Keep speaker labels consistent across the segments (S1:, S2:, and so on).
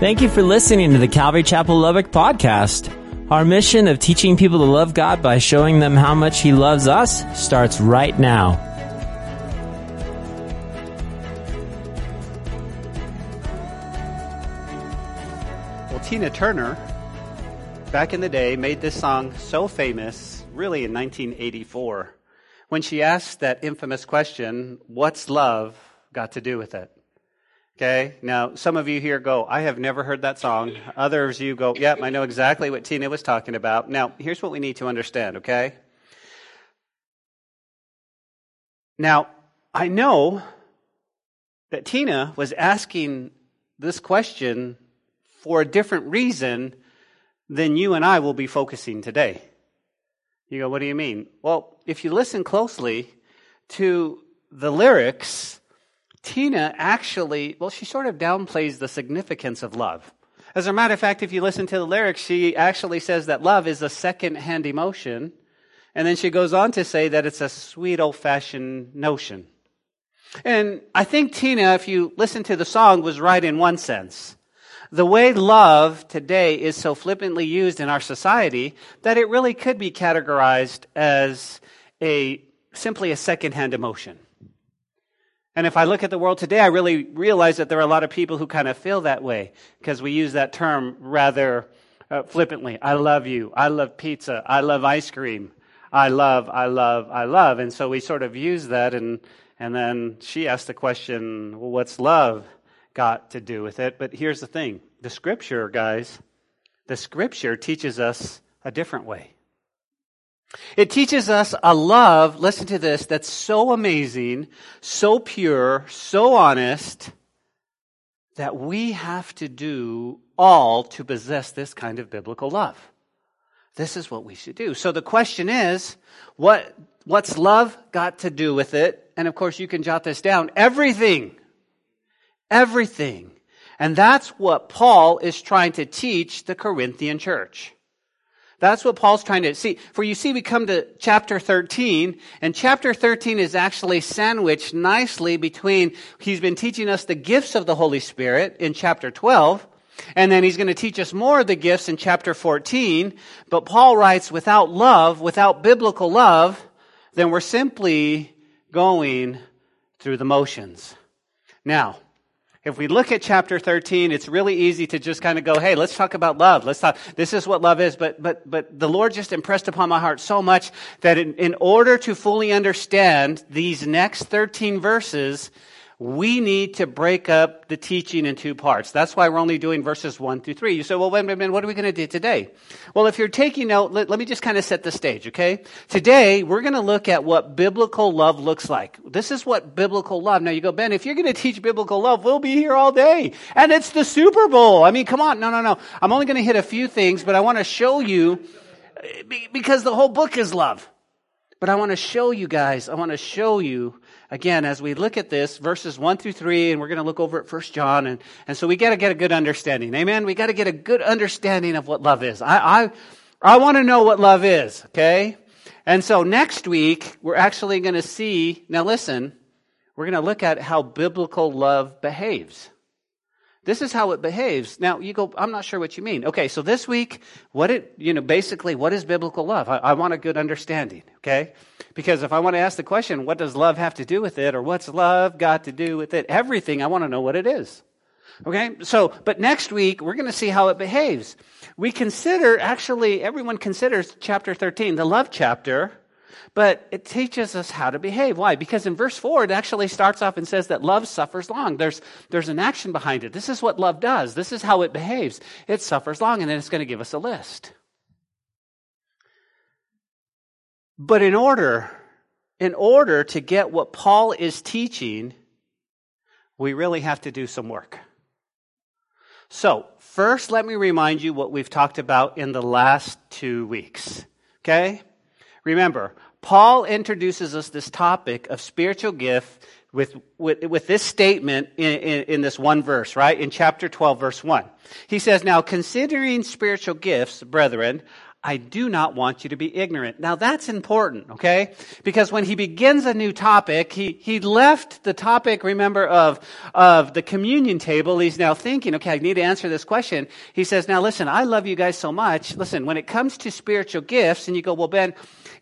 S1: Thank you for listening to the Calvary Chapel Lubbock podcast. Our mission of teaching people to love God by showing them how much He loves us starts right now.
S2: Well, Tina Turner, back in the day, made this song so famous, really in 1984, when she asked that infamous question, What's love got to do with it? Okay, now some of you here go, I have never heard that song. Others you go, Yep, I know exactly what Tina was talking about. Now, here's what we need to understand, okay? Now, I know that Tina was asking this question for a different reason than you and I will be focusing today. You go, what do you mean? Well, if you listen closely to the lyrics, Tina actually, well, she sort of downplays the significance of love. As a matter of fact, if you listen to the lyrics, she actually says that love is a second hand emotion. And then she goes on to say that it's a sweet old fashioned notion. And I think Tina, if you listen to the song, was right in one sense. The way love today is so flippantly used in our society that it really could be categorized as a simply a second hand emotion. And if I look at the world today, I really realize that there are a lot of people who kind of feel that way because we use that term rather uh, flippantly. I love you. I love pizza. I love ice cream. I love, I love, I love. And so we sort of use that. And, and then she asked the question, well, what's love got to do with it? But here's the thing the scripture, guys, the scripture teaches us a different way. It teaches us a love, listen to this, that's so amazing, so pure, so honest, that we have to do all to possess this kind of biblical love. This is what we should do. So the question is, what, what's love got to do with it? And of course, you can jot this down. Everything. Everything. And that's what Paul is trying to teach the Corinthian church. That's what Paul's trying to see. For you see, we come to chapter 13, and chapter 13 is actually sandwiched nicely between, he's been teaching us the gifts of the Holy Spirit in chapter 12, and then he's going to teach us more of the gifts in chapter 14. But Paul writes, without love, without biblical love, then we're simply going through the motions. Now, if we look at chapter 13, it's really easy to just kind of go, hey, let's talk about love. Let's talk, this is what love is. But, but, but the Lord just impressed upon my heart so much that in, in order to fully understand these next 13 verses, we need to break up the teaching in two parts. That's why we're only doing verses one through three. You say, well, wait a minute, what are we going to do today? Well, if you're taking note, let, let me just kind of set the stage, okay? Today, we're going to look at what biblical love looks like. This is what biblical love. Now you go, Ben, if you're going to teach biblical love, we'll be here all day. And it's the Super Bowl. I mean, come on. No, no, no. I'm only going to hit a few things, but I want to show you because the whole book is love. But I want to show you guys, I want to show you again, as we look at this, verses 1 through 3, and we're going to look over at 1 John, and, and so we got to get a good understanding. Amen? We got to get a good understanding of what love is. I, I, I want to know what love is, okay? And so next week, we're actually going to see, now listen, we're going to look at how biblical love behaves. This is how it behaves. Now you go, I'm not sure what you mean. Okay, so this week, what it, you know, basically, what is biblical love? I, I want a good understanding, okay? Because if I want to ask the question, what does love have to do with it, or what's love got to do with it? Everything, I want to know what it is. Okay, so, but next week, we're going to see how it behaves. We consider, actually, everyone considers chapter 13, the love chapter, but it teaches us how to behave. Why? Because in verse 4, it actually starts off and says that love suffers long. There's, there's an action behind it. This is what love does. This is how it behaves. It suffers long, and then it's going to give us a list. But in order, in order to get what Paul is teaching, we really have to do some work. So, first, let me remind you what we've talked about in the last two weeks. Okay? Remember, Paul introduces us this topic of spiritual gift with, with, with this statement in, in, in, this one verse, right? In chapter 12, verse 1. He says, Now considering spiritual gifts, brethren, I do not want you to be ignorant. Now that's important, okay? Because when he begins a new topic, he, he left the topic, remember, of, of the communion table. He's now thinking, okay, I need to answer this question. He says, now listen, I love you guys so much. Listen, when it comes to spiritual gifts, and you go, well, Ben,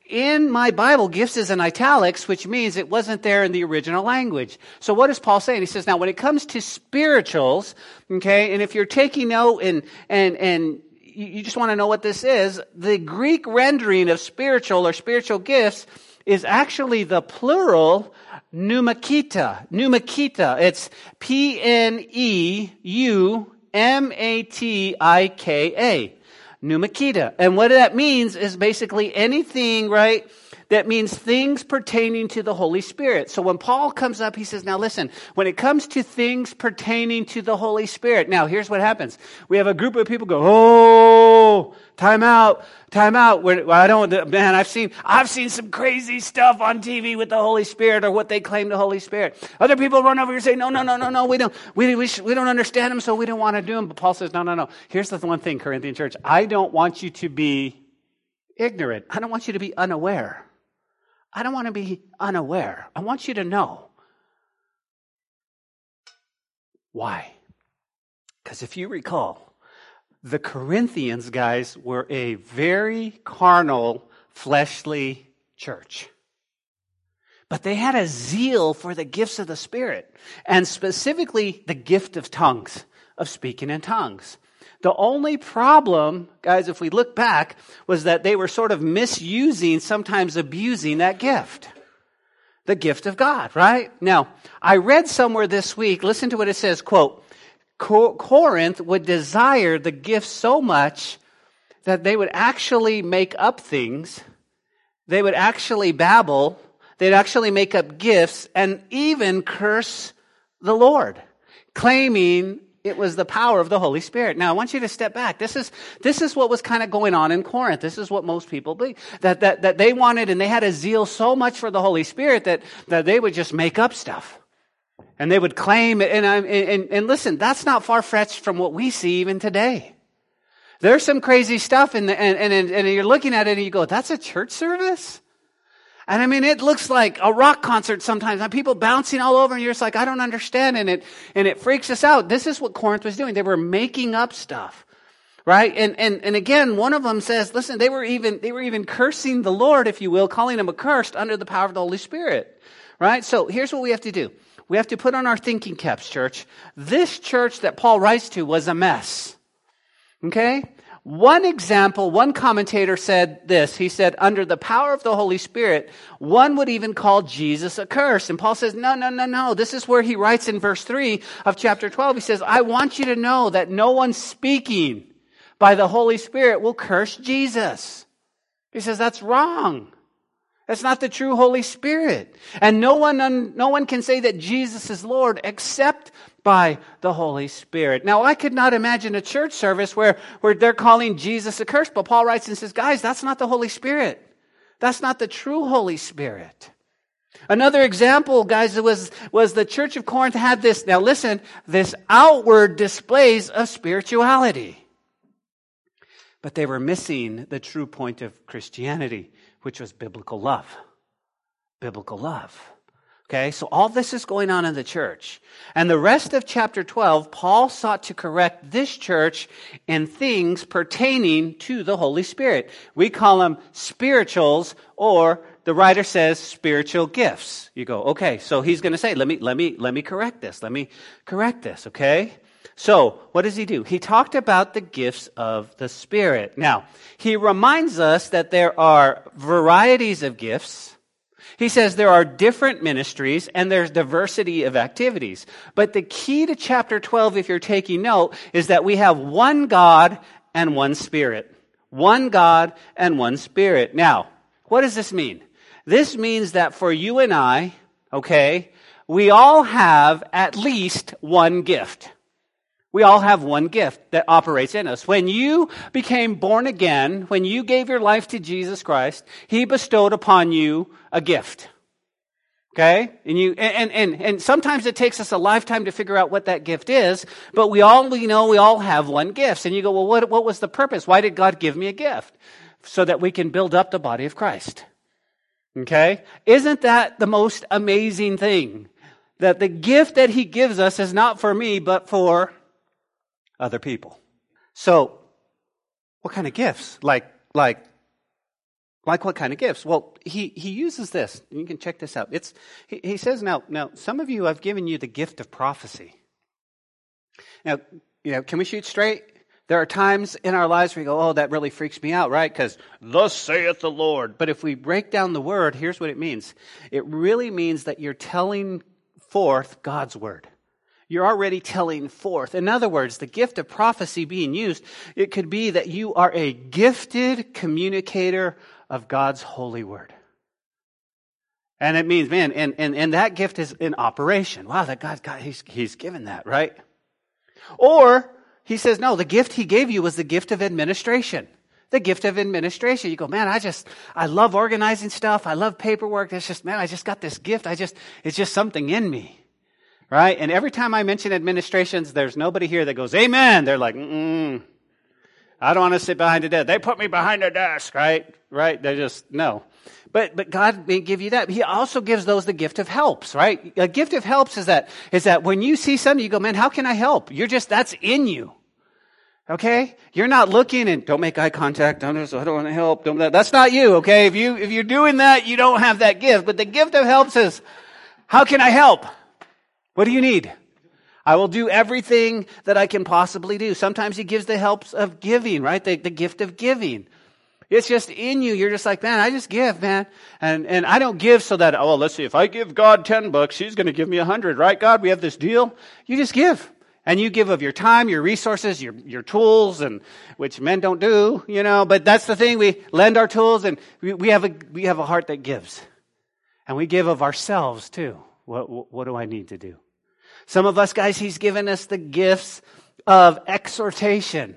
S2: in my Bible, gifts is in italics, which means it wasn't there in the original language. So what is Paul saying? He says, now when it comes to spirituals, okay, and if you're taking note and, and, and you just want to know what this is, the Greek rendering of spiritual or spiritual gifts is actually the plural pneumatika. Pneumatika. It's P-N-E-U-M-A-T-I-K-A. Pneumatika. And what that means is basically anything, right? That means things pertaining to the Holy Spirit. So when Paul comes up, he says, now listen, when it comes to things pertaining to the Holy Spirit, now here's what happens. We have a group of people go, oh, time out, time out. Well, I don't, man, I've seen, I've seen some crazy stuff on TV with the Holy Spirit or what they claim the Holy Spirit. Other people run over here and say, no, no, no, no, no, we don't, we, we, we don't understand them, so we don't want to do them. But Paul says, no, no, no. Here's the one thing, Corinthian church. I don't want you to be ignorant. I don't want you to be unaware. I don't want to be unaware. I want you to know. Why? Because if you recall, the Corinthians, guys, were a very carnal, fleshly church. But they had a zeal for the gifts of the Spirit, and specifically the gift of tongues, of speaking in tongues. The only problem, guys, if we look back, was that they were sort of misusing, sometimes abusing that gift. The gift of God, right? Now, I read somewhere this week, listen to what it says, quote, Corinth would desire the gift so much that they would actually make up things, they would actually babble, they'd actually make up gifts, and even curse the Lord, claiming it was the power of the Holy Spirit. Now, I want you to step back. This is, this is what was kind of going on in Corinth. This is what most people believe. That, that, that they wanted and they had a zeal so much for the Holy Spirit that, that they would just make up stuff. And they would claim, and, and, and, and listen, that's not far fetched from what we see even today. There's some crazy stuff, and, and, and, and you're looking at it and you go, that's a church service? And I mean, it looks like a rock concert sometimes, and people bouncing all over, and you're just like, I don't understand, and it, and it freaks us out. This is what Corinth was doing. They were making up stuff. Right? And, and, and again, one of them says, listen, they were even, they were even cursing the Lord, if you will, calling him accursed under the power of the Holy Spirit. Right? So here's what we have to do. We have to put on our thinking caps, church. This church that Paul writes to was a mess. Okay? One example, one commentator said this. He said, under the power of the Holy Spirit, one would even call Jesus a curse. And Paul says, no, no, no, no. This is where he writes in verse 3 of chapter 12. He says, I want you to know that no one speaking by the Holy Spirit will curse Jesus. He says, that's wrong. That's not the true Holy Spirit. And no one, no one can say that Jesus is Lord except by the Holy Spirit. Now, I could not imagine a church service where, where they're calling Jesus a curse, but Paul writes and says, guys, that's not the Holy Spirit. That's not the true Holy Spirit. Another example, guys, was, was the church of Corinth had this, now listen, this outward displays of spirituality. But they were missing the true point of Christianity, which was biblical love. Biblical love. Okay, so all this is going on in the church. And the rest of chapter 12, Paul sought to correct this church in things pertaining to the Holy Spirit. We call them spirituals, or the writer says spiritual gifts. You go, okay, so he's going to say, let me, let me, let me correct this. Let me correct this, okay? So, what does he do? He talked about the gifts of the Spirit. Now, he reminds us that there are varieties of gifts he says there are different ministries and there's diversity of activities. But the key to chapter 12, if you're taking note, is that we have one God and one Spirit. One God and one Spirit. Now, what does this mean? This means that for you and I, okay, we all have at least one gift. We all have one gift that operates in us. When you became born again, when you gave your life to Jesus Christ, He bestowed upon you a gift. Okay? And you, and, and, and sometimes it takes us a lifetime to figure out what that gift is, but we all, we know we all have one gift. And you go, well, what, what was the purpose? Why did God give me a gift? so that we can build up the body of Christ. Okay? Isn't that the most amazing thing? That the gift that he gives us is not for me, but for other people. So, what kind of gifts? Like, like, like what kind of gifts? Well, he, he uses this. You can check this out. It's, he, he says, now, now, some of you, I've given you the gift of prophecy. Now, you know, can we shoot straight? There are times in our lives where we go, oh, that really freaks me out, right? Because thus saith the Lord. But if we break down the word, here's what it means. It really means that you're telling forth God's word. You're already telling forth. In other words, the gift of prophecy being used, it could be that you are a gifted communicator of God's holy word. And it means, man, and, and, and that gift is in operation. Wow, that God, God he's, he's given that, right? Or he says, no, the gift he gave you was the gift of administration. The gift of administration. You go, man, I just, I love organizing stuff. I love paperwork. It's just, man, I just got this gift. I just, it's just something in me. Right? And every time I mention administrations, there's nobody here that goes, amen. They're like, mm I don't want to sit behind a desk. They put me behind a desk, right? Right? They just, no. But, but God may give you that. He also gives those the gift of helps, right? A gift of helps is that, is that when you see something, you go, man, how can I help? You're just, that's in you. Okay? You're not looking and don't make eye contact. Don't, I don't want to help. Don't, that's not you, okay? If you, if you're doing that, you don't have that gift. But the gift of helps is, how can I help? What do you need? I will do everything that I can possibly do. Sometimes he gives the helps of giving, right? The, the gift of giving. It's just in you. You're just like, man, I just give, man. And, and I don't give so that, oh, let's see, if I give God 10 bucks, he's going to give me a 100, right, God? We have this deal. You just give. And you give of your time, your resources, your, your tools, and which men don't do, you know, but that's the thing. We lend our tools and we, we have a, we have a heart that gives. And we give of ourselves too. What, what do I need to do? Some of us guys, he's given us the gifts of exhortation,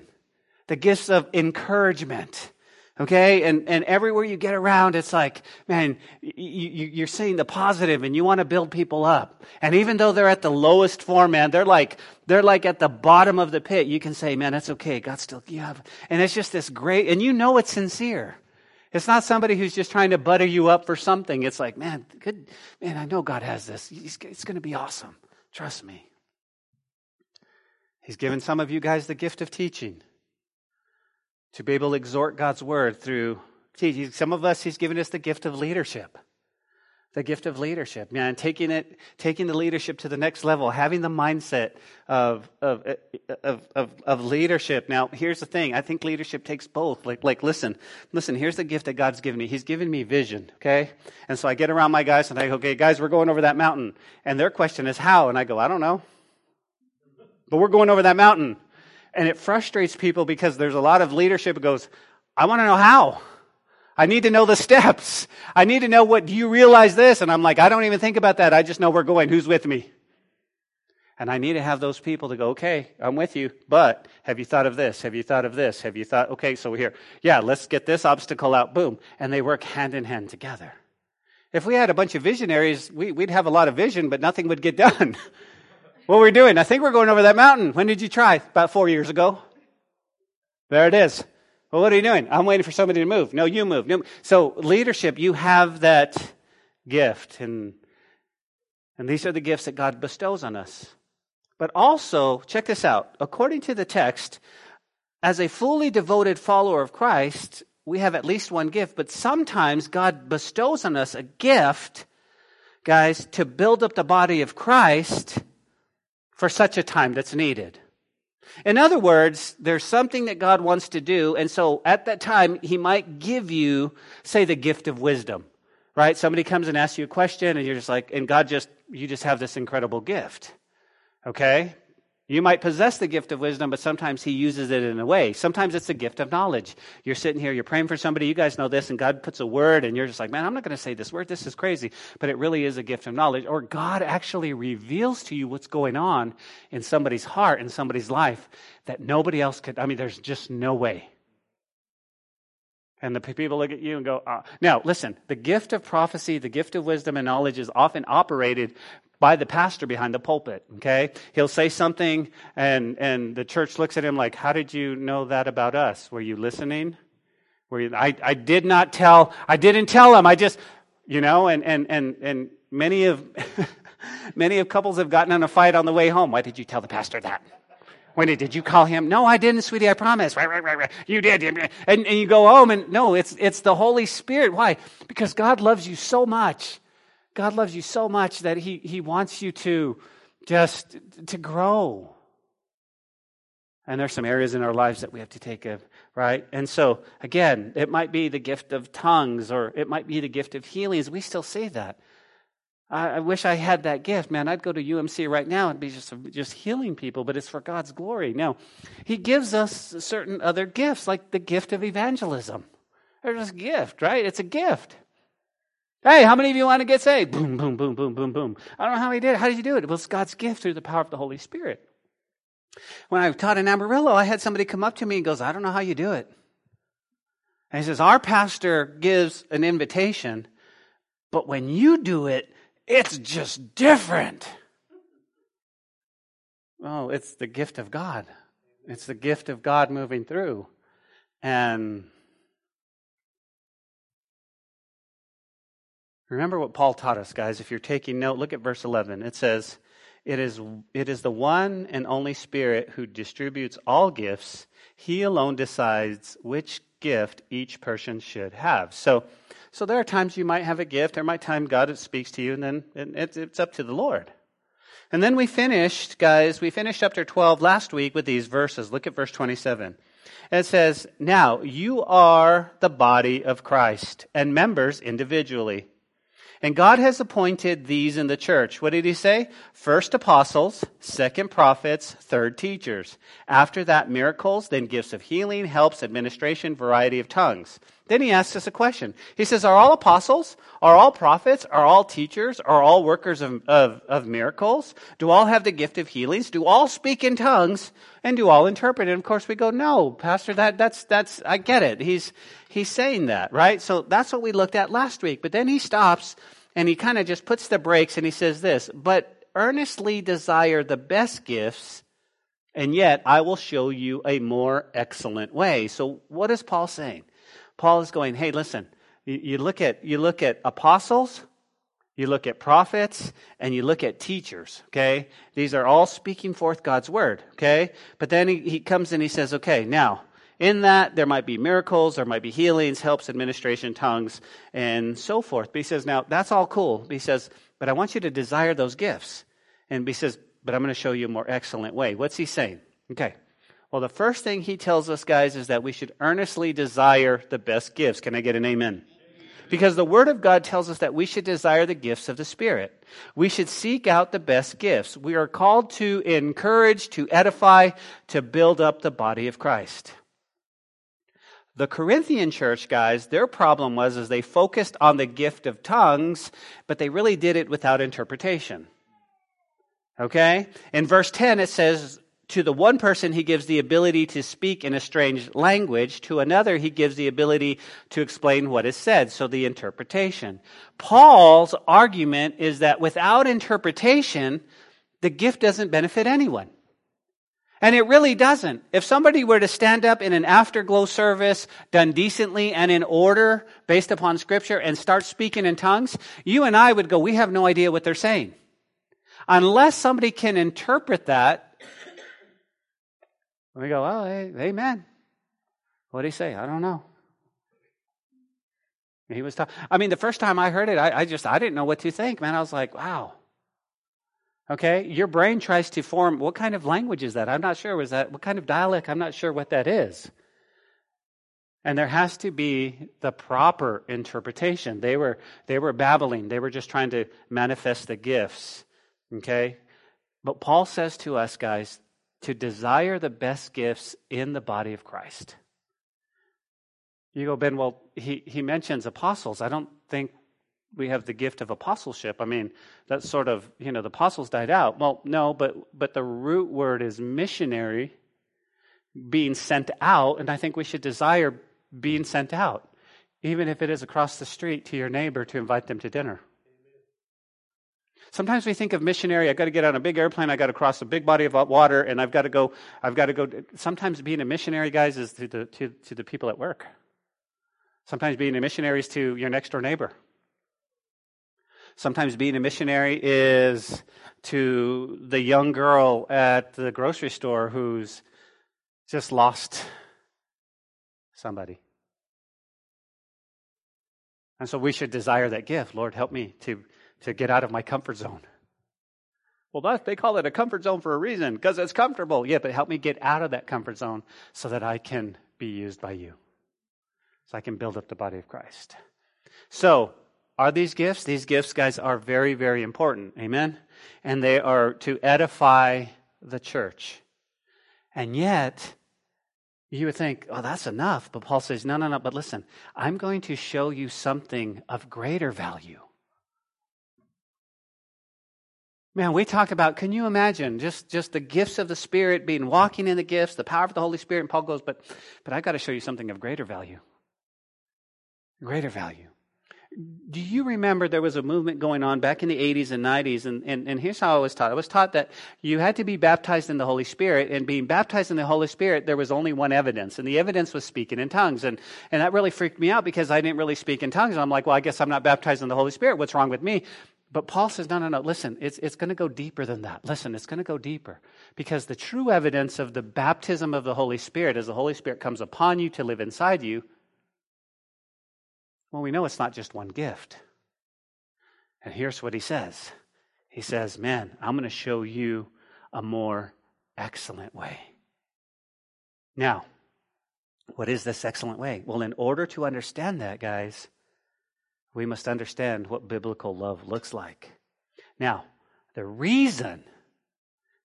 S2: the gifts of encouragement. Okay, and and everywhere you get around, it's like, man, you, are seeing the positive, and you want to build people up. And even though they're at the lowest form, man, they're like they're like at the bottom of the pit. You can say, man, that's okay. God still, you have, and it's just this great, and you know it's sincere. It's not somebody who's just trying to butter you up for something. It's like, man, good, man, I know God has this. It's going to be awesome. Trust me. He's given some of you guys the gift of teaching to be able to exhort God's word through teaching. Some of us, He's given us the gift of leadership. The gift of leadership, man, taking it, taking the leadership to the next level, having the mindset of, of, of, of, of leadership. Now, here's the thing. I think leadership takes both. Like, like, listen, listen, here's the gift that God's given me. He's given me vision, okay? And so I get around my guys and I go, okay, guys, we're going over that mountain. And their question is how? And I go, I don't know. But we're going over that mountain. And it frustrates people because there's a lot of leadership that goes, I want to know how. I need to know the steps. I need to know what, do you realize this? And I'm like, I don't even think about that. I just know we're going. Who's with me? And I need to have those people to go, okay, I'm with you, but have you thought of this? Have you thought of this? Have you thought, okay, so here, yeah, let's get this obstacle out, boom. And they work hand in hand together. If we had a bunch of visionaries, we, would have a lot of vision, but nothing would get done. What we're we doing? I think we're going over that mountain. When did you try? About four years ago. There it is. Well, what are you doing? I'm waiting for somebody to move. No, you move. So leadership, you have that gift, and and these are the gifts that God bestows on us. But also, check this out. According to the text, as a fully devoted follower of Christ, we have at least one gift, but sometimes God bestows on us a gift, guys, to build up the body of Christ for such a time that's needed. In other words, there's something that God wants to do, and so at that time, He might give you, say, the gift of wisdom, right? Somebody comes and asks you a question, and you're just like, and God just, you just have this incredible gift, okay? You might possess the gift of wisdom, but sometimes he uses it in a way. Sometimes it's a gift of knowledge. You're sitting here, you're praying for somebody, you guys know this, and God puts a word, and you're just like, man, I'm not going to say this word. This is crazy. But it really is a gift of knowledge. Or God actually reveals to you what's going on in somebody's heart, in somebody's life, that nobody else could. I mean, there's just no way. And the people look at you and go, uh. now listen, the gift of prophecy, the gift of wisdom and knowledge is often operated by the pastor behind the pulpit, okay? He'll say something and, and the church looks at him like, how did you know that about us? Were you listening? Where I, I did not tell, I didn't tell him. I just, you know, and, and, and, and many of, many of couples have gotten in a fight on the way home. Why did you tell the pastor that? When did, did you call him? No, I didn't, sweetie. I promise. Right, right, right, right. You did. And, and you go home and no, it's, it's the Holy Spirit. Why? Because God loves you so much. God loves you so much that he, he wants you to just to grow. And there's some areas in our lives that we have to take a right? And so, again, it might be the gift of tongues or it might be the gift of healings. We still say that. I, I wish I had that gift. Man, I'd go to UMC right now and be just, just healing people, but it's for God's glory. Now, He gives us certain other gifts, like the gift of evangelism. There's a gift, right? It's a gift. Hey, how many of you want to get saved? Boom, boom, boom, boom, boom, boom. I don't know how he did it. How did you do it? Well, it's God's gift through the power of the Holy Spirit. When I taught in Amarillo, I had somebody come up to me and goes, I don't know how you do it. And he says, Our pastor gives an invitation, but when you do it, it's just different. Oh, it's the gift of God. It's the gift of God moving through. And remember what Paul taught us, guys. If you're taking note, look at verse 11. It says, it is, it is the one and only Spirit who distributes all gifts. He alone decides which gift each person should have. So, so there are times you might have a gift. There might time God speaks to you, and then it's, it's up to the Lord. And then we finished, guys, we finished chapter 12 last week with these verses. Look at verse 27. it says, Now you are the body of Christ and members individually. And God has appointed these in the church. What did he say? First apostles, second prophets, third teachers. After that, miracles, then gifts of healing, helps, administration, variety of tongues. Then he asks us a question. He says, Are all apostles? Are all prophets? Are all teachers? Are all workers of, of, of miracles? Do all have the gift of healings? Do all speak in tongues? And do all interpret? And of course we go, No, Pastor, that, that's, that's, I get it. He's, he's saying that, right? So that's what we looked at last week. But then he stops and he kind of just puts the brakes and he says this, but earnestly desire the best gifts, and yet I will show you a more excellent way. So what is Paul saying? Paul is going, hey, listen, you, look at, you look at apostles, you look at prophets, and you look at teachers, okay? These are all speaking forth God's word, okay? But then he, he comes and he says, okay, now, in that, there might be miracles, there might be healings, helps, administration, tongues, and so forth. But he says, now, that's all cool. But he says, but I want you to desire those gifts. And he says, but I'm going to show you a more excellent way. What's he saying? Okay. Well, the first thing he tells us, guys, is that we should earnestly desire the best gifts. Can I get an amen? Because the Word of God tells us that we should desire the gifts of the Spirit. We should seek out the best gifts. We are called to encourage, to edify, to build up the body of Christ. The Corinthian church guys, their problem was is they focused on the gift of tongues, but they really did it without interpretation. Okay? In verse 10 it says to the one person he gives the ability to speak in a strange language, to another he gives the ability to explain what is said, so the interpretation. Paul's argument is that without interpretation, the gift doesn't benefit anyone. And it really doesn't. If somebody were to stand up in an afterglow service, done decently and in order, based upon scripture, and start speaking in tongues, you and I would go, we have no idea what they're saying. Unless somebody can interpret that, we go, oh, amen. What did he say? I don't know. He was talking. I mean, the first time I heard it, I, I just, I didn't know what to think, man. I was like, wow. Okay, your brain tries to form what kind of language is that? I'm not sure. Was that what kind of dialect? I'm not sure what that is. And there has to be the proper interpretation. They were they were babbling. They were just trying to manifest the gifts. Okay? But Paul says to us guys to desire the best gifts in the body of Christ. You go, Ben, well, he, he mentions apostles. I don't think we have the gift of apostleship. I mean, that's sort of, you know, the apostles died out. Well, no, but but the root word is missionary, being sent out, and I think we should desire being sent out, even if it is across the street to your neighbor to invite them to dinner. Sometimes we think of missionary, I've got to get on a big airplane, I've got to cross a big body of water, and I've got to go, I've got to go. Sometimes being a missionary, guys, is to the, to, to the people at work. Sometimes being a missionary is to your next door neighbor. Sometimes being a missionary is to the young girl at the grocery store who's just lost somebody. And so we should desire that gift. Lord, help me to, to get out of my comfort zone. Well, they call it a comfort zone for a reason, because it's comfortable. Yeah, but help me get out of that comfort zone so that I can be used by you. So I can build up the body of Christ. So, are these gifts? These gifts, guys, are very, very important. Amen? And they are to edify the church. And yet, you would think, oh, that's enough. But Paul says, no, no, no. But listen, I'm going to show you something of greater value. Man, we talk about, can you imagine just, just the gifts of the Spirit, being walking in the gifts, the power of the Holy Spirit? And Paul goes, but, but I've got to show you something of greater value. Greater value do you remember there was a movement going on back in the 80s and 90s? And, and, and here's how I was taught I was taught that you had to be baptized in the Holy Spirit, and being baptized in the Holy Spirit, there was only one evidence, and the evidence was speaking in tongues. And, and that really freaked me out because I didn't really speak in tongues. And I'm like, well, I guess I'm not baptized in the Holy Spirit. What's wrong with me? But Paul says, no, no, no, listen, it's, it's going to go deeper than that. Listen, it's going to go deeper. Because the true evidence of the baptism of the Holy Spirit, as the Holy Spirit comes upon you to live inside you, well, we know it's not just one gift. And here's what he says He says, Man, I'm going to show you a more excellent way. Now, what is this excellent way? Well, in order to understand that, guys, we must understand what biblical love looks like. Now, the reason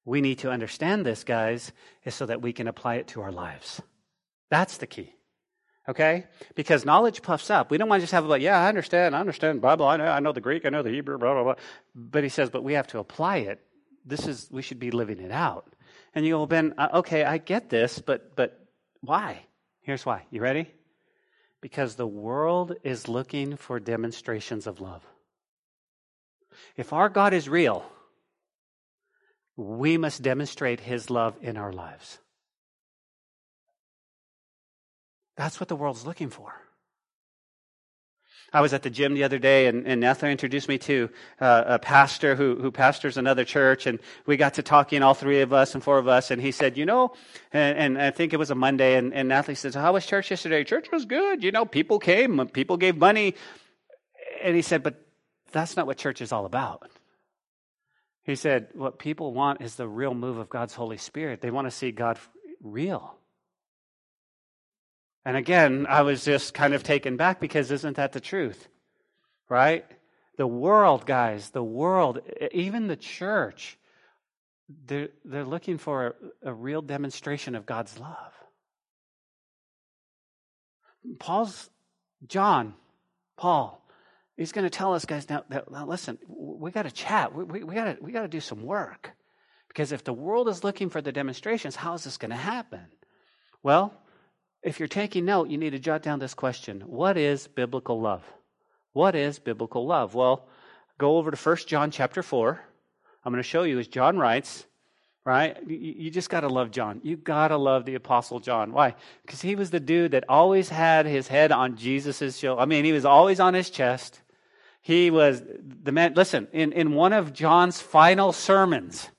S2: we need to understand this, guys, is so that we can apply it to our lives. That's the key. Okay? Because knowledge puffs up. We don't want to just have like, yeah, I understand, I understand Bible, I know, I know the Greek, I know the Hebrew, blah, blah, blah. But he says, but we have to apply it. This is, we should be living it out. And you go, well, Ben, uh, okay, I get this, but, but why? Here's why. You ready? Because the world is looking for demonstrations of love. If our God is real, we must demonstrate his love in our lives. That's what the world's looking for. I was at the gym the other day, and, and introduced me to uh, a pastor who, who pastors another church, and we got to talking, all three of us and four of us, and he said, you know, and, and I think it was a Monday, and, and Natalie says, how was church yesterday? Church was good. You know, people came, people gave money. And he said, but that's not what church is all about. He said, what people want is the real move of God's Holy Spirit. They want to see God real. And again, I was just kind of taken back because isn't that the truth? Right? The world, guys, the world, even the church, they're, they're looking for a, a real demonstration of God's love. Paul's, John, Paul, he's going to tell us, guys, now, now listen, we got to chat. We, we, we got we to do some work. Because if the world is looking for the demonstrations, how is this going to happen? Well, if you're taking note, you need to jot down this question What is biblical love? What is biblical love? Well, go over to 1 John chapter 4. I'm going to show you as John writes, right? You, just got to love John. You got to love the Apostle John. Why? Because he was the dude that always had his head on Jesus' shoulder. I mean, he was always on his chest. He was the man. Listen, in, in one of John's final sermons,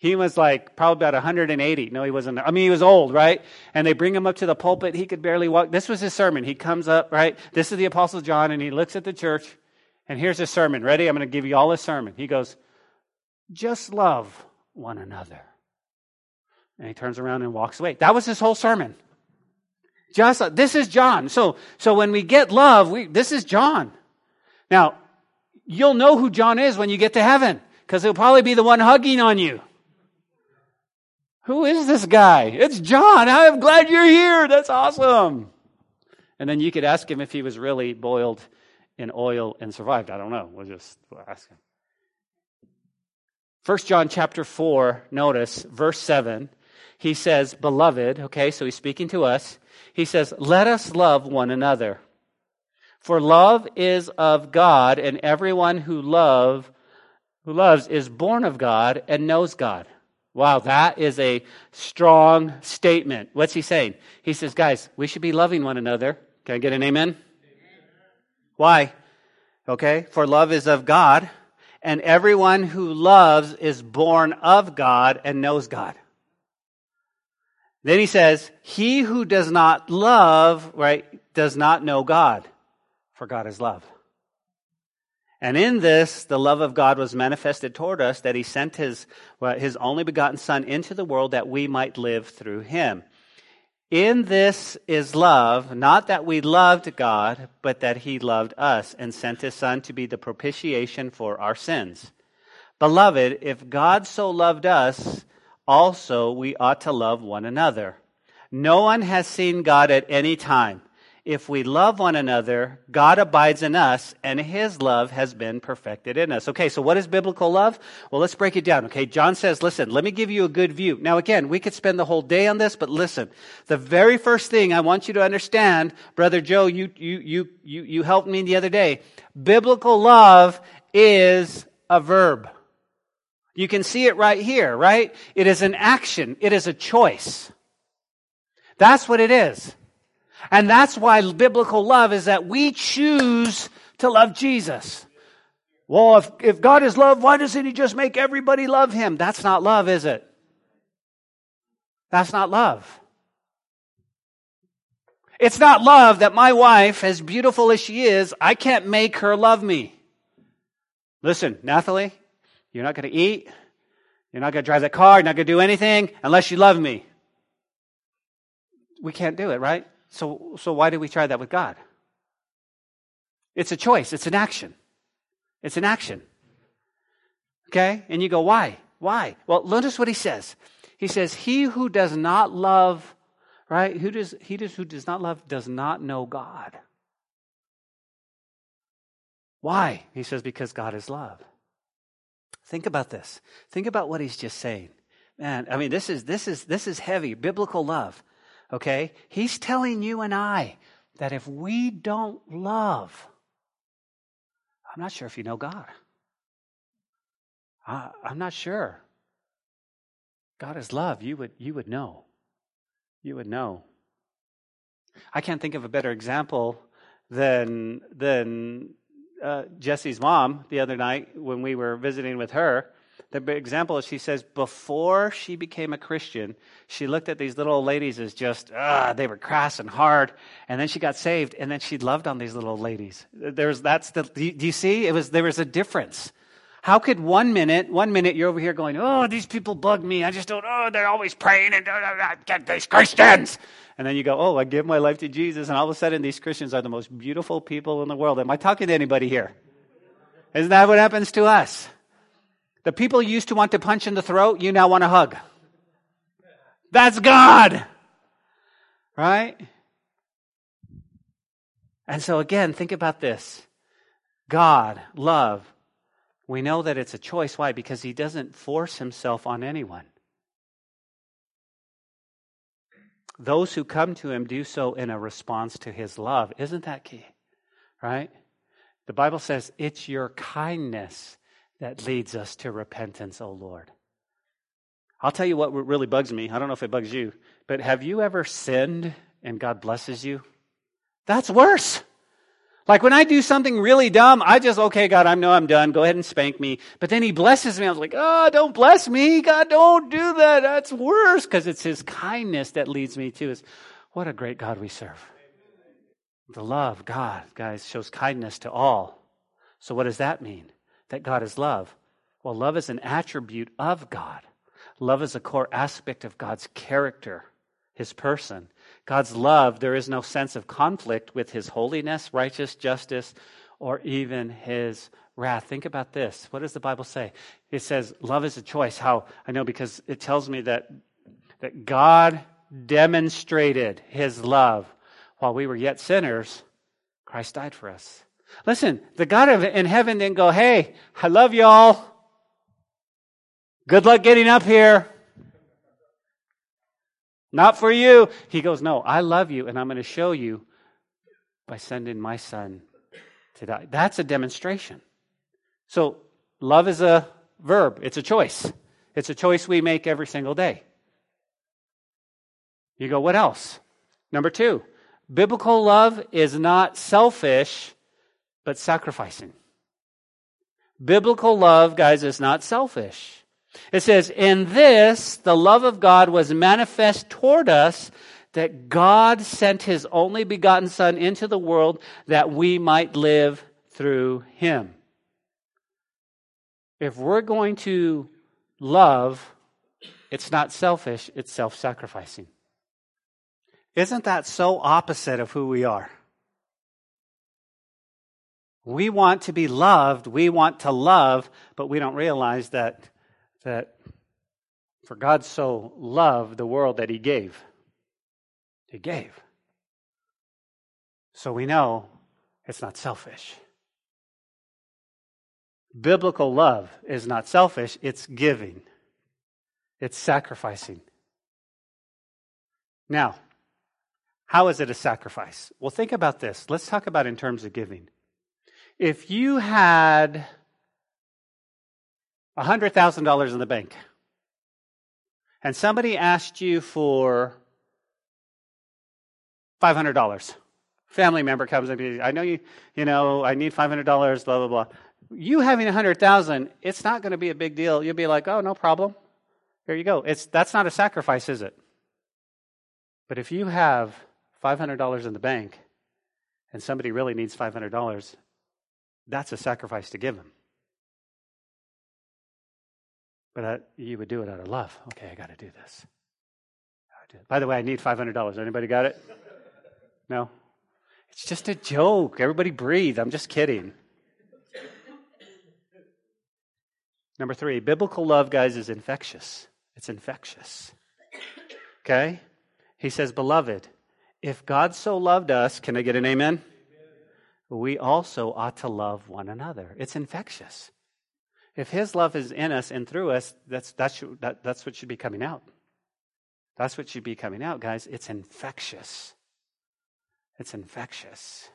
S2: he was like probably about 180. No, he wasn't. I mean, he was old, right? And they bring him up to the pulpit. He could barely walk. This was his sermon. He comes up, right? This is the Apostle John, and he looks at the church, and here's his sermon. Ready? I'm going to give you all his sermon. He goes, Just love one another. And he turns around and walks away. That was his whole sermon. Just this is John. So so when we get love, we this is John. Now, you'll know who John is when you get to heaven because he'll probably be the one hugging on you. Who is this guy? It's John. I'm glad you're here. That's awesome. And then you could ask him if he was really boiled in oil and survived. I don't know. We'll just we'll ask him. First John chapter 4, notice verse 7. He says, Beloved, okay, so he's speaking to us. He says, Let us love one another. For love is of God, and everyone who love who loves is born of God and knows God. Wow, that is a strong statement. What's he saying? He says, guys, we should be loving one another. Can I get an amen? amen? Why? Okay, for love is of God, and everyone who loves is born of God and knows God. Then he says, He who does not love, right, does not know God, for God is love. And in this, the love of God was manifested toward us that he sent his, well, his only begotten Son into the world that we might live through him. In this is love, not that we loved God, but that he loved us and sent his Son to be the propitiation for our sins. Beloved, if God so loved us, also we ought to love one another. No one has seen God at any time. If we love one another, God abides in us, and his love has been perfected in us. Okay, so what is biblical love? Well, let's break it down. Okay, John says, listen, let me give you a good view. Now, again, we could spend the whole day on this, but listen, the very first thing I want you to understand, Brother Joe, you, you, you, you, you helped me the other day. Biblical love is a verb. You can see it right here, right? It is an action. It is a choice. That's what it is. And that's why biblical love is that we choose to love Jesus. Well, if, if God is love, why doesn't He just make everybody love Him? That's not love, is it? That's not love. It's not love that my wife, as beautiful as she is, I can't make her love me. Listen, Nathalie, you're not going to eat. You're not going to drive that car. You're not going to do anything unless you love me. We can't do it, right? So, so why do we try that with God? It's a choice, it's an action. It's an action. Okay? And you go, why? Why? Well, notice what he says. He says, He who does not love, right? Who does he does who does not love does not know God. Why? He says, because God is love. Think about this. Think about what he's just saying. Man, I mean, this is this is this is heavy. Biblical love. Okay? He's telling you and I that if we don't love, I'm not sure if you know God. I, am not sure. God is love. You would, you would know. You would know. I can't think of a better example than, than uh, Jesse's mom the other night when we were visiting with her. The example is she says before she became a Christian, she looked at these little old ladies as just, ah, they were crass and hard. And then she got saved and then she loved on these little old ladies. There's, that's the, do you see? It was, there was a difference. How could one minute, one minute you're over here going, oh, these people bug me. I just don't, oh, they're always praying and uh, get these Christians. And then you go, oh, I give my life to Jesus. And all of a sudden these Christians are the most beautiful people in the world. Am I talking to anybody here? Isn't that what happens to us? The people you used to want to punch in the throat, you now want to hug. That's God. Right? And so again, think about this. God, love, we know that it's a choice. Why? Because he doesn't force himself on anyone. Those who come to him do so in a response to his love. Isn't that key? Right? The Bible says it's your kindness that leads us to repentance, O oh Lord. I'll tell you what really bugs me. I don't know if it bugs you, but have you ever sinned and God blesses you? That's worse. Like when I do something really dumb, I just, okay, God, I know I'm done. Go ahead and spank me. But then he blesses me. I was like, oh, don't bless me. God, don't do that. That's worse because it's his kindness that leads me to is what a great God we serve. The love, God, guys, shows kindness to all. So what does that mean? That God is love? Well, love is an attribute of God. Love is a core aspect of God's character, his person. God's love, there is no sense of conflict with his holiness, righteous justice, or even his wrath. Think about this. What does the Bible say? It says love is a choice. How? I know because it tells me that, that God demonstrated his love while we were yet sinners. Christ died for us. Listen, the God in heaven didn't go, hey, I love y'all. Good luck getting up here. Not for you. He goes, no, I love you and I'm going to show you by sending my son to die. That's a demonstration. So love is a verb. It's a choice. It's a choice we make every single day. You go, what else? Number two, Biblical love is not selfish, but sacrificing. Biblical love, guys, is not selfish. It says, In this, the love of God was manifest toward us, that God sent his only begotten Son into the world that we might live through him. If we're going to love, it's not selfish, it's self sacrificing. Isn't that so opposite of who we are? We want to be loved, we want to love, but we don't realize that, that for God so loved the world that He gave. He gave. So we know it's not selfish. Biblical love is not selfish, it's giving, it's sacrificing. Now, how is it a sacrifice? Well, think about this. Let's talk about in terms of giving. If you had $100,000 in the bank and somebody asked you for $500, family member comes and I know you, you know, I need $500, blah, blah, blah. You having 100,000, it's not going to be a big deal. You'll be like, oh, no problem. Here you go. It's, that's not a sacrifice, is it? But if you have $500 in the bank and somebody really needs $500, that's a sacrifice to give them. But uh, you would do it out of love. Okay, I got to do this. By the way, I need $500. Anybody got it? No? It's just a joke. Everybody breathe. I'm just kidding. Number three, biblical love, guys, is infectious. It's infectious. Okay? He says, Beloved, if God so loved us, can I get an amen? We also ought to love one another. It's infectious. If His love is in us and through us, that's, that's, that, that's what should be coming out. That's what should be coming out, guys. It's infectious. It's infectious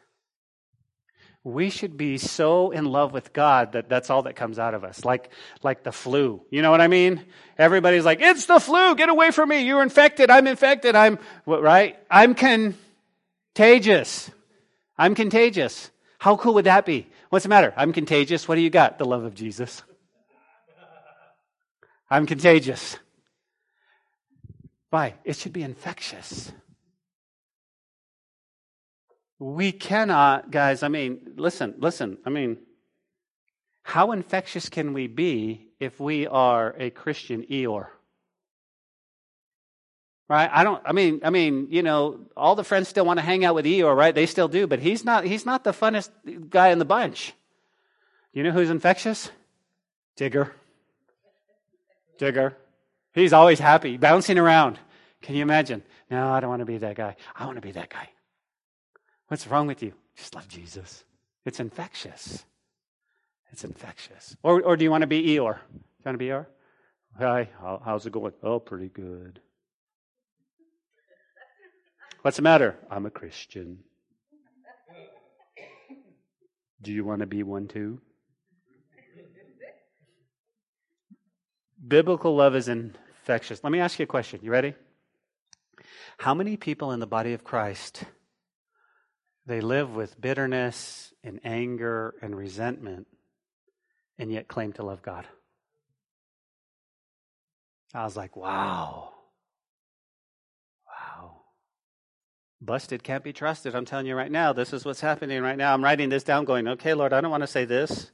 S2: we should be so in love with God that that's all that comes out of us. Like, like the flu. You know what I mean? Everybody's like, it's the flu. Get away from me. You're infected. I'm infected. I'm, right? I'm contagious. I'm contagious. How cool would that be? What's the matter? I'm contagious. What do you got? The love of Jesus. I'm contagious. Why? It should be infectious. We cannot, guys, I mean, listen, listen, I mean, how infectious can we be if we are a Christian Eeyore? Right? I don't I mean I mean, you know, all the friends still want to hang out with Eeyore, right? They still do, but he's not he's not the funnest guy in the bunch. You know who's infectious? Tigger. Tigger. He's always happy, bouncing around. Can you imagine? No, I don't want to be that guy. I want to be that guy. What's wrong with you? Just love Jesus. It's infectious. It's infectious. Or, or do you want to be Eeyore? Do you want to be Eeyore? Hi, how, how's it going? Oh, pretty good. What's the matter? I'm a Christian. Do you want to be one too? Biblical love is infectious. Let me ask you a question. You ready? How many people in the body of Christ they live with bitterness and anger and resentment and yet claim to love God. I was like, wow. Busted can't be trusted. I'm telling you right now, this is what's happening right now. I'm writing this down going, okay, Lord, I don't want to say this.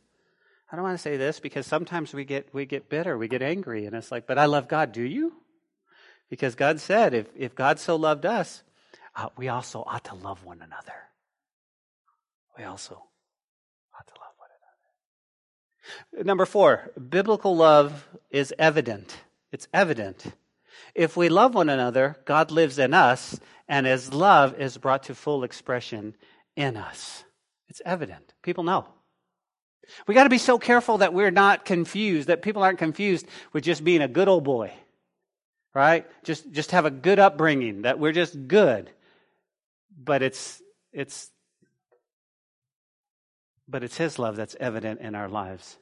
S2: I don't want to say this because sometimes we get we get bitter, we get angry, and it's like, but I love God. Do you? Because God said, if if God so loved us, uh, we also ought to love one another we also ought to love one another. Number four, biblical love is evident. It's evident. If we love one another, God lives in us, and His love is brought to full expression in us. It's evident. People know. We got to be so careful that we're not confused, that people aren't confused with just being a good old boy, right? Just, just have a good upbringing, that we're just good. But it's, it's but it's His love that's evident in our lives.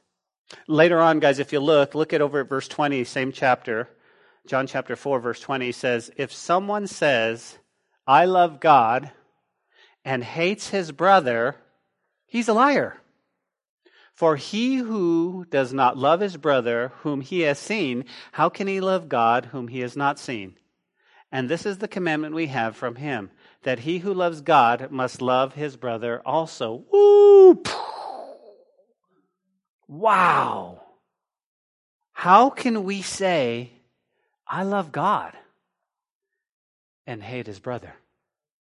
S2: Later on, guys, if you look, look at over at verse 20, same chapter. John chapter 4, verse 20 says, If someone says, I love God, and hates his brother, he's a liar. For he who does not love his brother whom he has seen, how can he love God whom he has not seen? And this is the commandment we have from him that he who loves God must love his brother also. Woo! Wow. How can we say, I love God and hate his brother?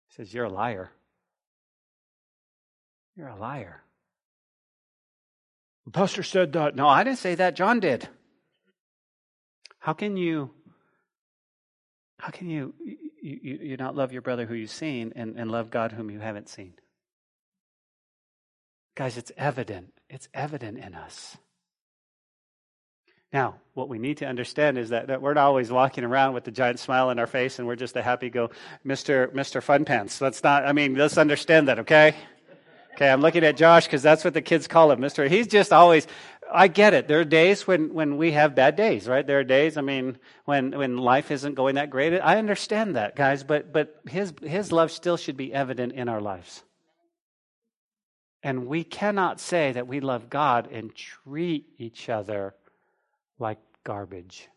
S2: He says, You're a liar. You're a liar. The pastor said that. No, I didn't say that. John did. How can you how can you you, you, you not love your brother who you've seen and, and love God whom you haven't seen? Guys, it's evident. It's evident in us. Now, what we need to understand is that, that we're not always walking around with the giant smile on our face and we're just a happy go, Mr. Mr. Fun Pants. Let's not, I mean, let's understand that, okay? Okay, I'm looking at Josh because that's what the kids call him, Mr. He's just always, I get it. There are days when, when we have bad days, right? There are days, I mean, when, when life isn't going that great. I understand that, guys, but, but his, his love still should be evident in our lives. And we cannot say that we love God and treat each other like garbage.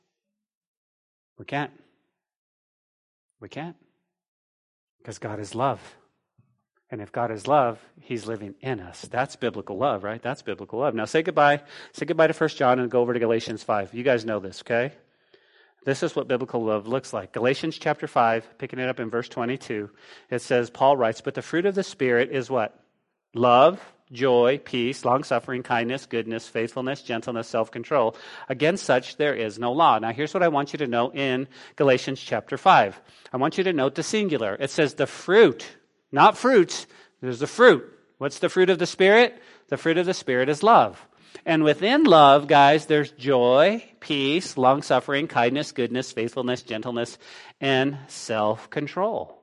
S2: We can't. We can't. Because God is love. And if God is love, He's living in us. That's biblical love, right? That's biblical love. Now say goodbye. Say goodbye to 1 John and go over to Galatians 5. You guys know this, okay? This is what biblical love looks like. Galatians chapter 5, picking it up in verse 22, it says, Paul writes, But the fruit of the Spirit is what? Love, joy, peace, long suffering, kindness, goodness, faithfulness, gentleness, self control. Against such there is no law. Now, here's what I want you to know in Galatians chapter 5. I want you to note the singular. It says the fruit, not fruits, there's the fruit. What's the fruit of the Spirit? The fruit of the Spirit is love. And within love, guys, there's joy, peace, long suffering, kindness, goodness, faithfulness, gentleness, and self control.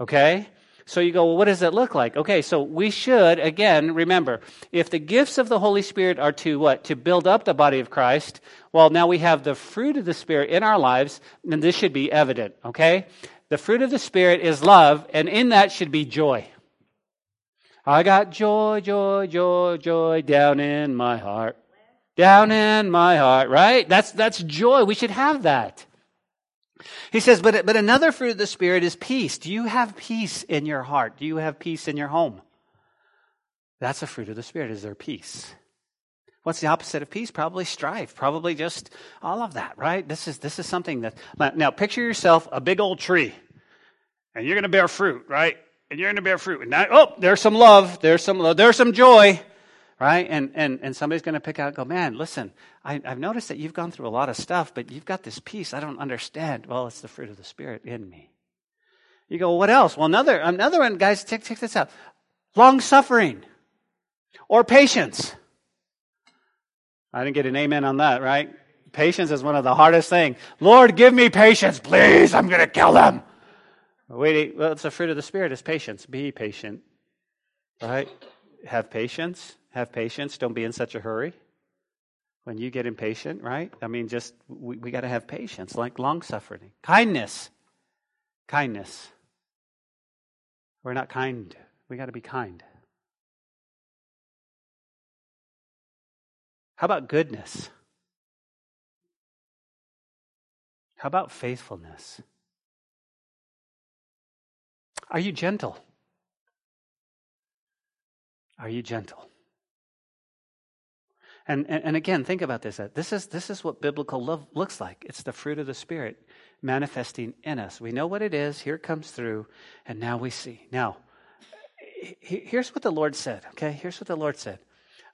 S2: Okay? So you go, well, what does that look like? Okay, so we should, again, remember, if the gifts of the Holy Spirit are to what? To build up the body of Christ, well, now we have the fruit of the Spirit in our lives, and this should be evident, okay? The fruit of the Spirit is love, and in that should be joy. I got joy, joy, joy, joy down in my heart. Down in my heart, right? That's, that's joy. We should have that. He says, but, but another fruit of the Spirit is peace. Do you have peace in your heart? Do you have peace in your home? That's a fruit of the Spirit. Is there peace? What's the opposite of peace? Probably strife. Probably just all of that, right? This is, this is something that, now picture yourself a big old tree and you're going to bear fruit, right? And you're going to bear fruit. And now, oh, there's some love. There's some love. There's some joy right? And, and, and somebody's going to pick out go, man, listen, I, I've noticed that you've gone through a lot of stuff, but you've got this peace I don't understand. Well, it's the fruit of the Spirit in me. You go, what else? Well, another, another one, guys, check, check this out. Long suffering or patience. I didn't get an amen on that, right? Patience is one of the hardest things. Lord, give me patience, please. I'm going to kill them. Wait, well, it's a fruit of the Spirit. It's patience. Be patient, right? Have patience have patience. Don't be in such a hurry. When you get impatient, right? I mean, just, we, we got to have patience, like long suffering. Kindness. Kindness. We're not kind. We got to be kind. How about goodness? How about faithfulness? Are you gentle? Are you gentle? And, and, and, again, think about this. This is, this is what biblical love looks like. It's the fruit of the Spirit manifesting in us. We know what it is. Here it comes through. And now we see. Now, here's what the Lord said, okay? Here's what the Lord said.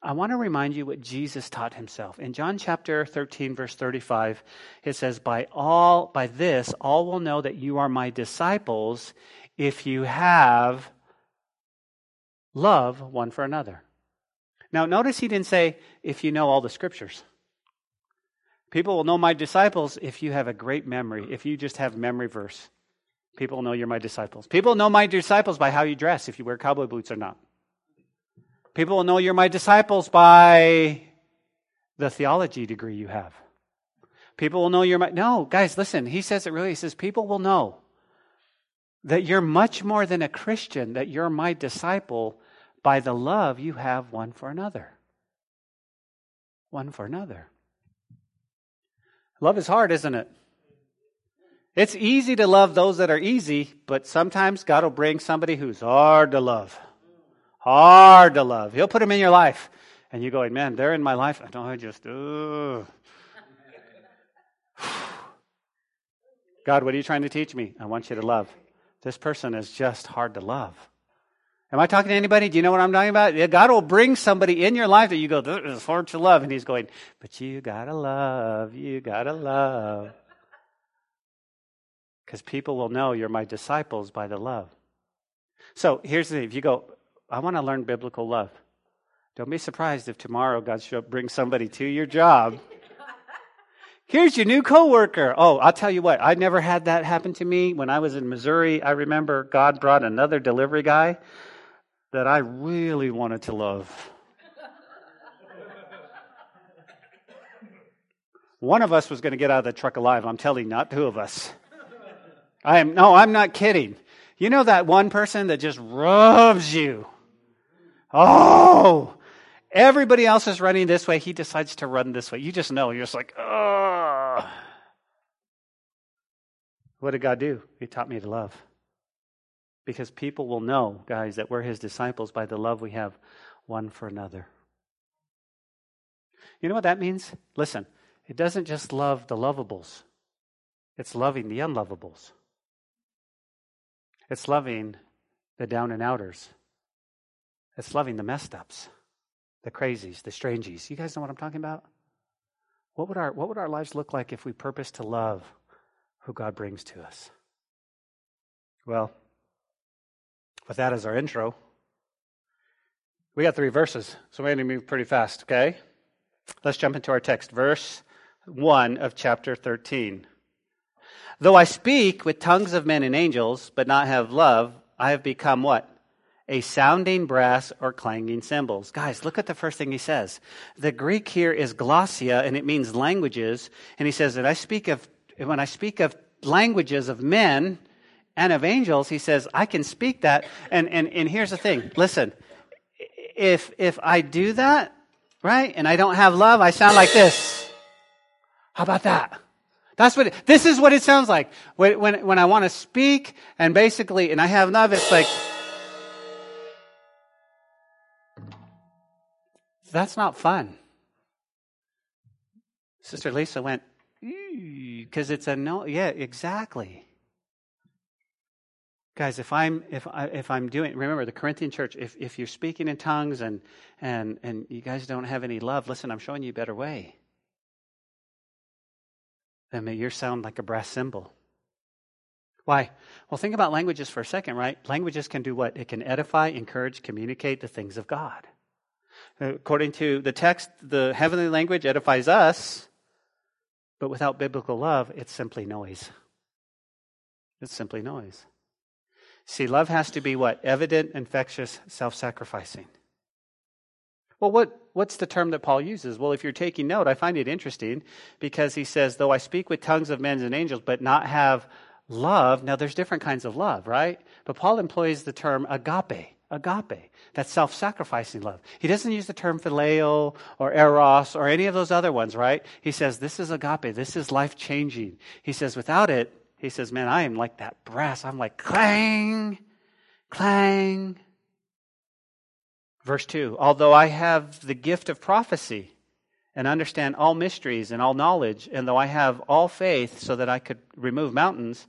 S2: I want to remind you what Jesus taught himself. In John chapter 13, verse 35, it says, By all, by this, all will know that you are my disciples if you have love one for another. Now, notice he didn't say, if you know all the scriptures. People will know my disciples if you have a great memory, if you just have memory verse. People will know you're my disciples. People know my disciples by how you dress, if you wear cowboy boots or not. People will know you're my disciples by the theology degree you have. People will know you're my. No, guys, listen. He says it really. He says, people will know that you're much more than a Christian, that you're my disciple by the love you have one for another. One for another. Love is hard, isn't it? It's easy to love those that are easy, but sometimes God will bring somebody who's hard to love. Hard to love. He'll put them in your life. And you're going, man, they're in my life. I don't, I just, ugh. God, what are you trying to teach me? I want you to love. This person is just hard to love. Am I talking to anybody? Do you know what I'm talking about? God will bring somebody in your life that you go, this is hard to love. And he's going, but you gotta love, you gotta love. Because people will know you're my disciples by the love. So here's the thing. If you go, I want to learn biblical love. Don't be surprised if tomorrow God brings somebody to your job Here's your new coworker. Oh, I'll tell you what, I never had that happen to me. When I was in Missouri, I remember God brought another delivery guy that I really wanted to love. One of us was going to get out of the truck alive. I'm telling you, not two of us. I am no, I'm not kidding. You know that one person that just rubs you. Oh, everybody else is running this way. He decides to run this way. You just know. You're just like, oh. What did God do? He taught me to love. Because people will know, guys, that we're His disciples by the love we have one for another. You know what that means? Listen, it doesn't just love the lovables, it's loving the unlovables. It's loving the down and outers. It's loving the messed ups, the crazies, the strangies. You guys know what I'm talking about? What would our, what would our lives look like if we purpose to love who God brings to us? Well, with that as our intro, we got three verses, so we're going to move pretty fast, okay? Let's jump into our text. Verse 1 of chapter 13. Though I speak with tongues of men and angels, but not have love, I have become what? a sounding brass or clanging cymbals. Guys, look at the first thing he says. The Greek here is glossia and it means languages. And he says that I speak of, when I speak of languages of men and of angels, he says, I can speak that. And, and, and here's the thing. Listen, if, if I do that, right, and I don't have love, I sound like this. How about that? That's what, it, this is what it sounds like. When, when, when I want to speak and basically, and I have love, it's like, that's not fun. Sister Lisa went, because it's a no. Yeah, exactly. Guys, if I'm if I if I'm doing remember the Corinthian church, if if you're speaking in tongues and and and you guys don't have any love, listen, I'm showing you a better way. Then may your sound like a brass cymbal. Why? Well, think about languages for a second, right? Languages can do what? It can edify, encourage, communicate the things of God. Uh, according to the text, the heavenly language edifies us, but without biblical love, it's simply noise. It's simply noise. See, love has to be what? Evident, infectious, self sacrificing. Well, what, what's the term that Paul uses? Well, if you're taking note, I find it interesting because he says, though I speak with tongues of men and angels, but not have love. Now, there's different kinds of love, right? But Paul employs the term agape agape, that self sacrificing love. He doesn't use the term phileo or eros or any of those other ones, right? He says, This is agape. This is life changing. He says, Without it, he says, Man, I am like that brass. I'm like clang, clang. Verse 2 Although I have the gift of prophecy and understand all mysteries and all knowledge, and though I have all faith so that I could remove mountains,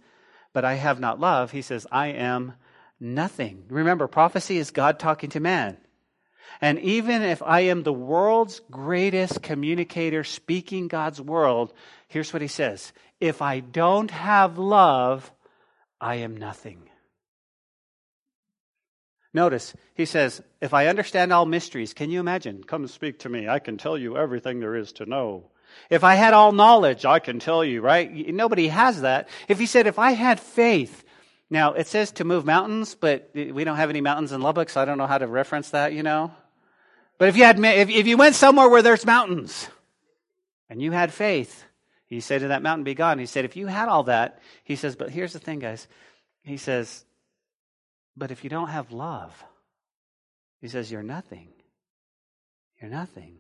S2: but I have not love, he says, I am nothing. Remember, prophecy is God talking to man. And even if I am the world's greatest communicator speaking God's world, here's what he says If I don't have love, I am nothing. Notice, he says, If I understand all mysteries, can you imagine? Come speak to me. I can tell you everything there is to know. If I had all knowledge, I can tell you, right? Nobody has that. If he said, If I had faith, now, it says to move mountains, but we don't have any mountains in Lubbock, so I don't know how to reference that, you know. But if you had, if, if you went somewhere where there's mountains and you had faith, he said to that mountain, be gone. He said, if you had all that, he says, but here's the thing, guys. he says, but if you don't have love, he says, you're nothing. You're nothing.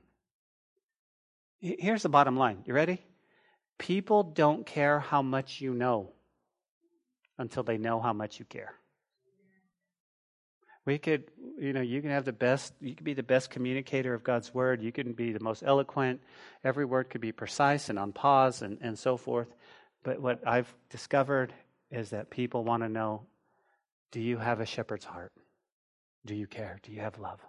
S2: Here's the bottom line. You ready? People don't care how much you know until they know how much you care. We could, you know, you can have the best, you could be the best communicator of God's word. You can be the most eloquent. Every word could be precise and on pause and, and so forth. But what I've discovered is that people want to know do you have a shepherd's heart? Do you care? Do you have love?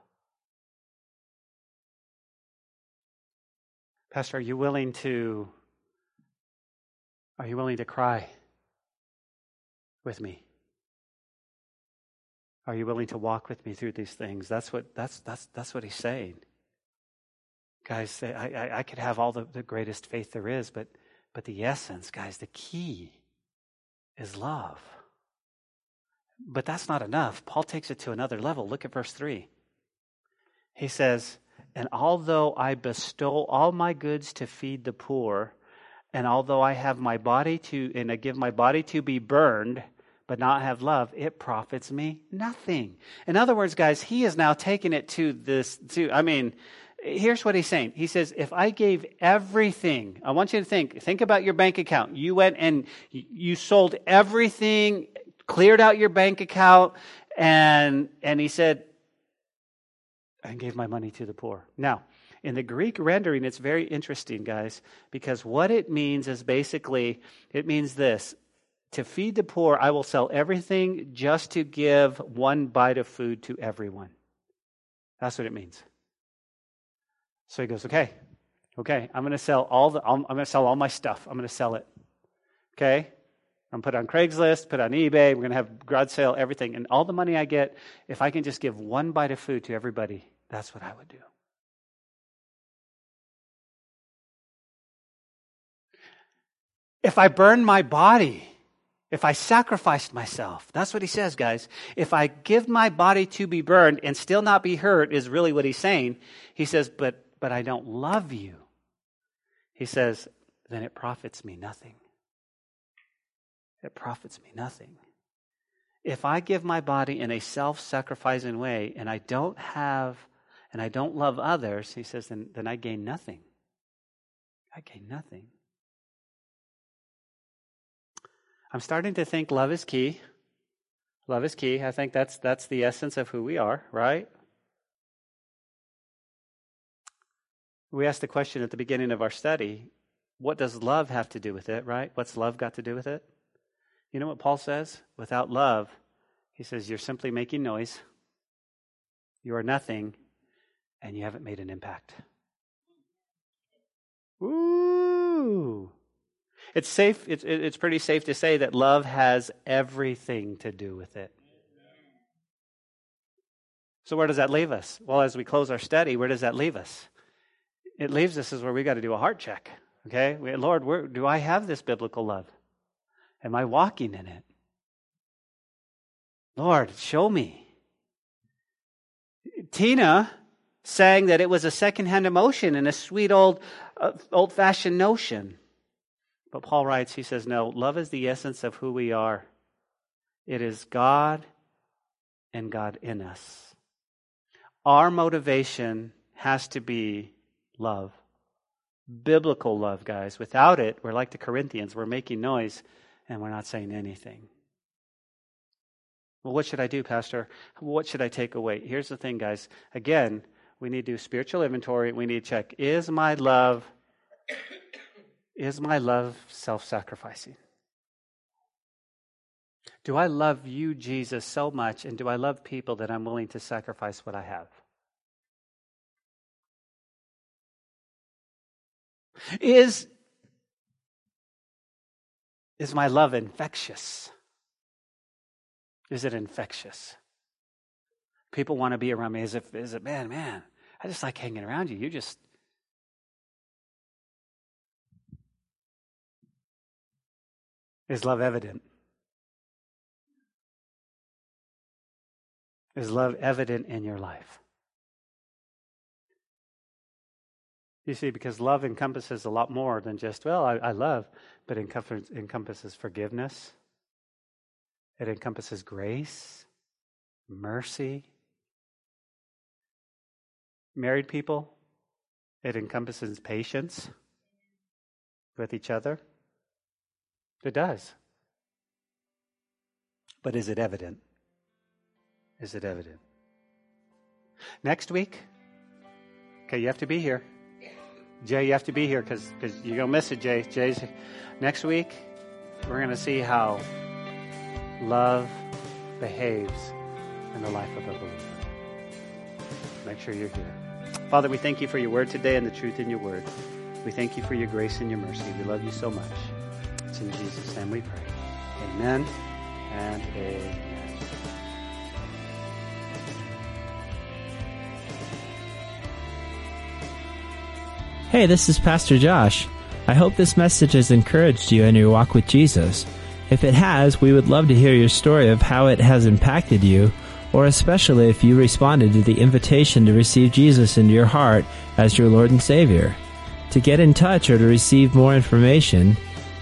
S2: Pastor, are you willing to are you willing to cry with me? Are you willing to walk with me through these things? That's what that's that's that's what he's saying. Guys, I, I, I could have all the, the greatest faith there is, but but the essence, guys, the key is love. But that's not enough. Paul takes it to another level. Look at verse 3. He says, And although I bestow all my goods to feed the poor, and although I have my body to, and I give my body to be burned, but not have love, it profits me nothing. In other words, guys, he is now taking it to this, to, I mean, here's what he's saying. He says, if I gave everything, I want you to think, think about your bank account. You went and you sold everything, cleared out your bank account, and, and he said, I gave my money to the poor. Now, in the Greek rendering, it's very interesting, guys, because what it means is basically, it means this to feed the poor, I will sell everything just to give one bite of food to everyone. That's what it means. So he goes, okay, okay, I'm going to sell all the, I'm going to sell all my stuff. I'm going to sell it. Okay, I'm put on Craigslist, put on eBay. We're going to have garage sale, everything, and all the money I get, if I can just give one bite of food to everybody, that's what I would do. If I burn my body, if I sacrificed myself, that's what he says, guys. If I give my body to be burned and still not be hurt, is really what he's saying. He says, but, but I don't love you. He says, then it profits me nothing. It profits me nothing. If I give my body in a self sacrificing way and I don't have, and I don't love others, he says, then, then I gain nothing. I gain nothing. I'm starting to think love is key. Love is key. I think that's that's the essence of who we are, right? We asked the question at the beginning of our study, what does love have to do with it, right? What's love got to do with it? You know what Paul says? Without love, he says you're simply making noise. You are nothing and you haven't made an impact. Ooh. It's safe, it's, it's pretty safe to say that love has everything to do with it. So, where does that leave us? Well, as we close our study, where does that leave us? It leaves us is where we got to do a heart check. Okay? Lord, where, do I have this biblical love? Am I walking in it? Lord, show me. Tina saying that it was a secondhand emotion and a sweet old, uh, old fashioned notion. But Paul writes, he says, no, love is the essence of who we are. It is God and God in us. Our motivation has to be love. Biblical love, guys. Without it, we're like the Corinthians. We're making noise and we're not saying anything. Well, what should I do, Pastor? What should I take away? Here's the thing, guys. Again, we need to do spiritual inventory. We need to check is my love is my love self sacrificing? Do I love you, Jesus, so much, and do I love people that I'm willing to sacrifice what I have? Is, is my love infectious? Is it infectious? People want to be around me as if, is it, man, man, I just like hanging around you. You just, Is love evident? Is love evident in your life? You see, because love encompasses a lot more than just, well, I, I love, but encompasses, encompasses forgiveness. It encompasses grace, mercy. Married people, it encompasses patience with each other. It does. But is it evident? Is it evident? Next week, okay, you have to be here. Jay, you have to be here because you're going to miss it, Jay. Jay's next week. We're going to see how love behaves in the life of a believer. Make sure you're here. Father, we thank you for your word today and the truth in your word. We thank you for your grace and your mercy. We love you so much. It's in Jesus' name we pray. Amen and amen.
S1: Hey, this is Pastor Josh. I hope this message has encouraged you in your walk with Jesus. If it has, we would love to hear your story of how it has impacted you, or especially if you responded to the invitation to receive Jesus into your heart as your Lord and Savior. To get in touch or to receive more information,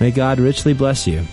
S1: May God richly bless you.